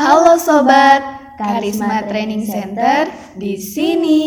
Halo sobat, Karisma Training Center di sini.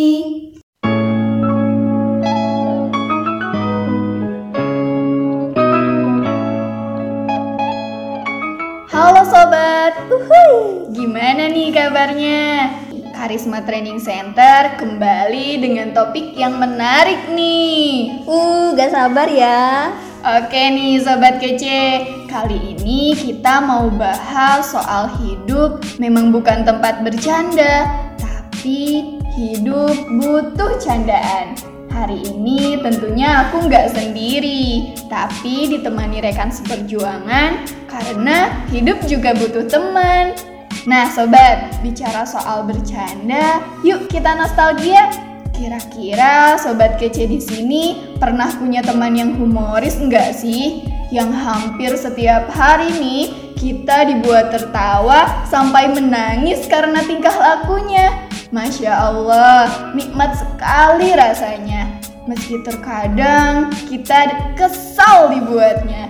Halo sobat, Uhuy. gimana nih kabarnya? Karisma Training Center kembali dengan topik yang menarik nih. Uh, gak sabar ya. Oke nih sobat kece, kali ini kita mau bahas soal hidup memang bukan tempat bercanda, tapi hidup butuh candaan. Hari ini tentunya aku nggak sendiri, tapi ditemani rekan seperjuangan karena hidup juga butuh teman. Nah sobat, bicara soal bercanda, yuk kita nostalgia. Kira-kira sobat kece di sini pernah punya teman yang humoris enggak sih? Yang hampir setiap hari nih kita dibuat tertawa sampai menangis karena tingkah lakunya. Masya Allah, nikmat sekali rasanya. Meski terkadang kita kesal dibuatnya.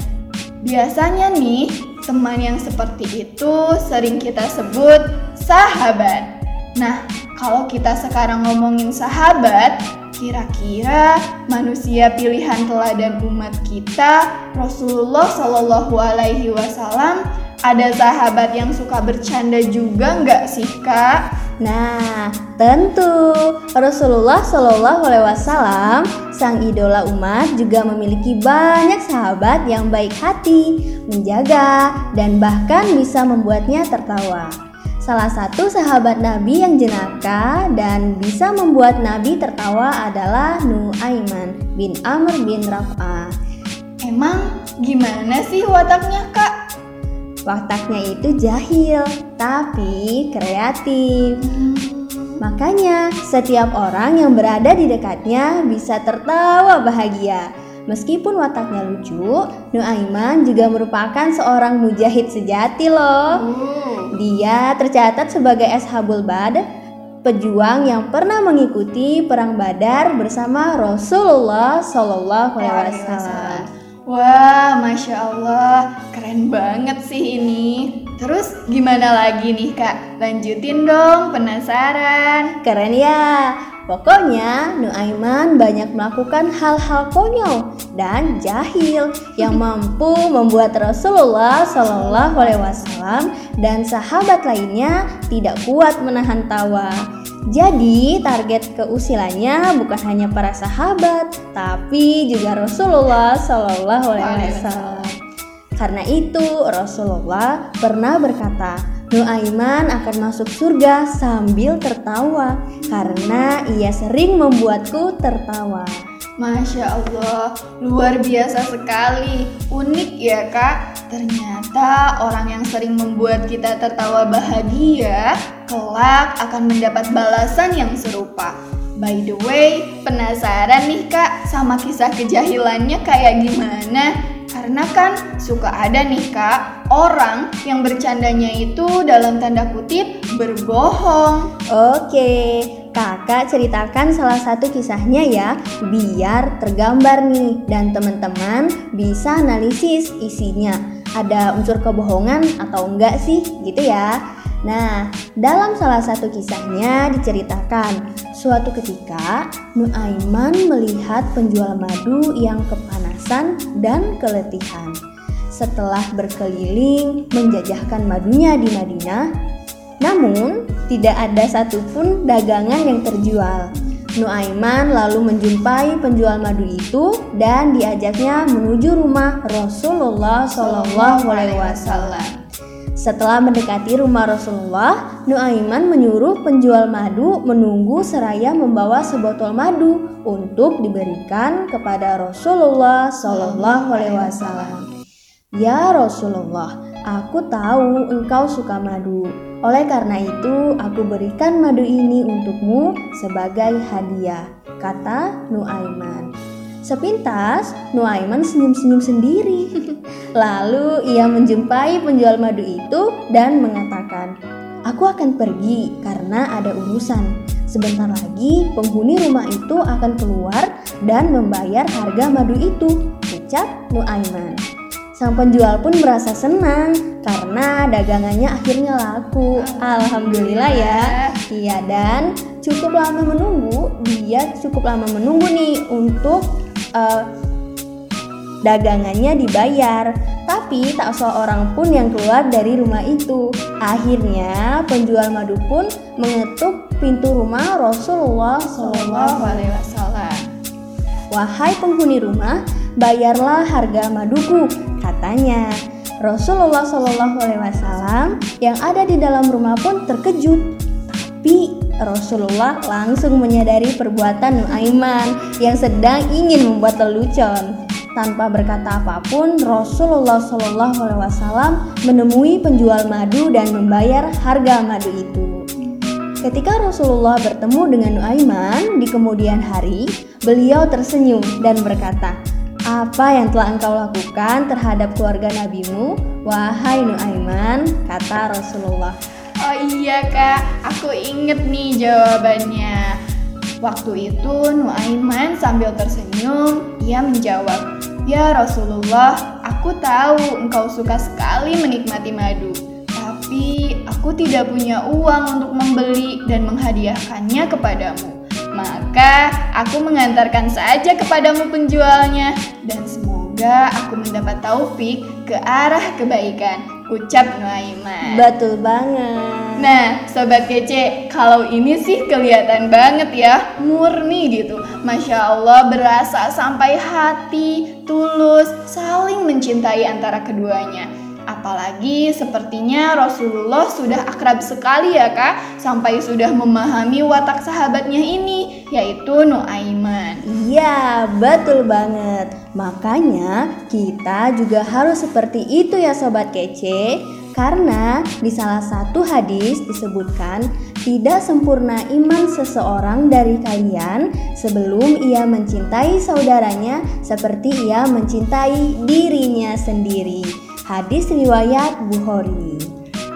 Biasanya nih, teman yang seperti itu sering kita sebut sahabat. Nah, kalau kita sekarang ngomongin sahabat, kira-kira manusia pilihan teladan umat kita, Rasulullah Shallallahu Alaihi Wasallam, ada sahabat yang suka bercanda juga nggak sih kak? Nah, tentu Rasulullah Shallallahu Alaihi Wasallam, sang idola umat, juga memiliki banyak sahabat yang baik hati, menjaga, dan bahkan bisa membuatnya tertawa. Salah satu sahabat Nabi yang jenaka dan bisa membuat Nabi tertawa adalah Nuaiman bin Amr bin Raf'ah. Emang gimana sih wataknya kak? Wataknya itu jahil, tapi kreatif. Makanya, setiap orang yang berada di dekatnya bisa tertawa bahagia. Meskipun wataknya lucu, Nuaiman juga merupakan seorang mujahid sejati loh. Dia tercatat sebagai Ashabul Badr, pejuang yang pernah mengikuti perang Badar bersama Rasulullah Shallallahu Alaihi Wasallam. Wah, masya Allah, keren banget sih ini. Terus gimana lagi nih kak? Lanjutin dong, penasaran. Keren ya. Pokoknya Nuaiman banyak melakukan hal-hal konyol dan jahil yang mampu membuat Rasulullah Shallallahu Alaihi Wasallam dan sahabat lainnya tidak kuat menahan tawa. Jadi target keusilannya bukan hanya para sahabat, tapi juga Rasulullah Shallallahu Alaihi Wasallam. Karena itu Rasulullah pernah berkata, Nuaiman akan masuk surga sambil tertawa karena ia sering membuatku tertawa. Masya Allah, luar biasa sekali. Unik ya kak, ternyata orang yang sering membuat kita tertawa bahagia, kelak akan mendapat balasan yang serupa. By the way, penasaran nih kak sama kisah kejahilannya kayak gimana? Karena kan suka ada nih kak orang yang bercandanya itu dalam tanda kutip berbohong. Oke, kakak ceritakan salah satu kisahnya ya, biar tergambar nih dan teman-teman bisa analisis isinya. Ada unsur kebohongan atau enggak sih gitu ya? Nah, dalam salah satu kisahnya diceritakan, suatu ketika Nuaiman melihat penjual madu yang kepanasan dan keletihan. Setelah berkeliling menjajahkan madunya di Madinah, namun tidak ada satupun dagangan yang terjual. Nuaiman lalu menjumpai penjual madu itu dan diajaknya menuju rumah Rasulullah Shallallahu Alaihi Wasallam. Setelah mendekati rumah Rasulullah, Nuaiman menyuruh penjual madu menunggu seraya membawa sebotol madu untuk diberikan kepada Rasulullah Shallallahu Alaihi Wasallam. Ya Rasulullah, aku tahu engkau suka madu. Oleh karena itu, aku berikan madu ini untukmu sebagai hadiah, kata Nuaiman. Sepintas, Nuaiman senyum-senyum sendiri. Lalu ia menjumpai penjual madu itu dan mengatakan, Aku akan pergi karena ada urusan. Sebentar lagi penghuni rumah itu akan keluar dan membayar harga madu itu, ucap Nuaiman. Sang penjual pun merasa senang karena dagangannya akhirnya laku. Alhamdulillah ya. Iya dan cukup lama menunggu, dia cukup lama menunggu nih untuk uh, dagangannya dibayar. Tapi tak seorang pun yang keluar dari rumah itu. Akhirnya penjual madu pun mengetuk pintu rumah Rasulullah Wasallam. Wahai penghuni rumah, bayarlah harga maduku, katanya. Rasulullah Wasallam yang ada di dalam rumah pun terkejut. Tapi Rasulullah langsung menyadari perbuatan Nuaiman yang sedang ingin membuat lelucon. Tanpa berkata apa pun, Rasulullah Shallallahu Alaihi Wasallam menemui penjual madu dan membayar harga madu itu. Ketika Rasulullah bertemu dengan Nuaiman di kemudian hari, beliau tersenyum dan berkata, apa yang telah engkau lakukan terhadap keluarga nabimu, wahai Nuaiman, kata Rasulullah. Iya kak, aku inget nih jawabannya. Waktu itu Nuaiman sambil tersenyum, ia menjawab, Ya Rasulullah, aku tahu engkau suka sekali menikmati madu. Tapi aku tidak punya uang untuk membeli dan menghadiahkannya kepadamu. Maka aku mengantarkan saja kepadamu penjualnya dan semoga aku mendapat taufik ke arah kebaikan. Ucap Nuaiman. Betul banget. Nah, sobat kece, kalau ini sih kelihatan banget ya, murni gitu. Masya Allah berasa sampai hati, tulus, saling mencintai antara keduanya. Apalagi sepertinya Rasulullah sudah akrab sekali ya kak Sampai sudah memahami watak sahabatnya ini Yaitu Nuaiman Iya betul banget Makanya kita juga harus seperti itu ya sobat kece Karena di salah satu hadis disebutkan tidak sempurna iman seseorang dari kalian sebelum ia mencintai saudaranya seperti ia mencintai dirinya sendiri. Hadis riwayat Bukhari.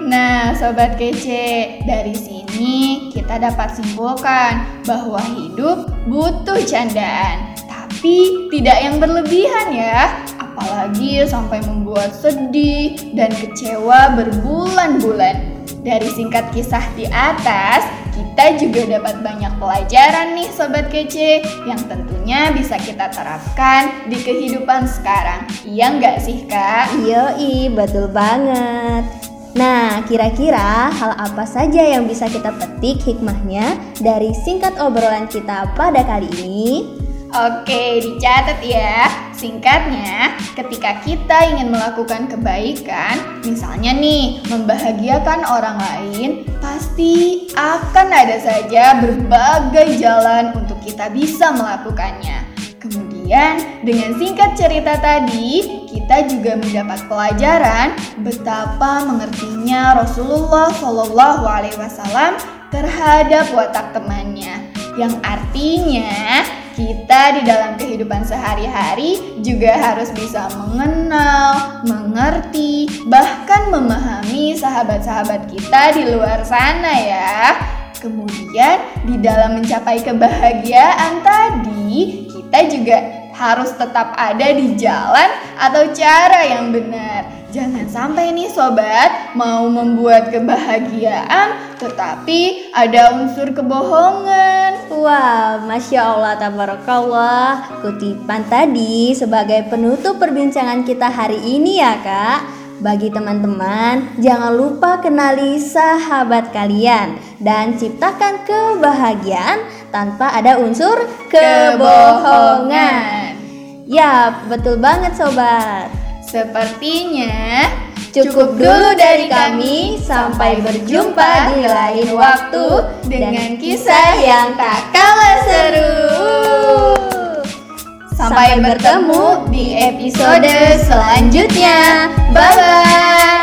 Nah, sobat kece, dari sini kita dapat simpulkan bahwa hidup butuh candaan, tapi tidak yang berlebihan ya. Apalagi sampai membuat sedih dan kecewa berbulan-bulan. Dari singkat kisah di atas, kita juga dapat banyak pelajaran nih sobat kece yang tentunya bisa kita terapkan di kehidupan sekarang. Iya nggak sih kak? Iya, betul banget. Nah, kira-kira hal apa saja yang bisa kita petik hikmahnya dari singkat obrolan kita pada kali ini? Oke, dicatat ya. Singkatnya, ketika kita ingin melakukan kebaikan, misalnya nih, membahagiakan orang lain, pasti akan ada saja berbagai jalan untuk kita bisa melakukannya. Kemudian, dengan singkat cerita tadi, kita juga mendapat pelajaran betapa mengertinya Rasulullah Shallallahu Alaihi Wasallam terhadap watak temannya, yang artinya kita di dalam kehidupan sehari-hari juga harus bisa mengenal, mengerti, bahkan memahami sahabat-sahabat kita di luar sana ya. Kemudian di dalam mencapai kebahagiaan tadi, kita juga harus tetap ada di jalan atau cara yang benar. Jangan sampai nih sobat mau membuat kebahagiaan tetapi ada unsur kebohongan. Wah, Masya Allah, Tabarakallah Kutipan tadi sebagai penutup perbincangan kita hari ini ya kak bagi teman-teman, jangan lupa kenali sahabat kalian dan ciptakan kebahagiaan tanpa ada unsur kebohongan. Ya, betul banget sobat. Sepertinya cukup dulu dari kami. Sampai berjumpa di lain waktu dengan kisah yang tak kalah seru. Sampai bertemu di episode selanjutnya. Bye bye.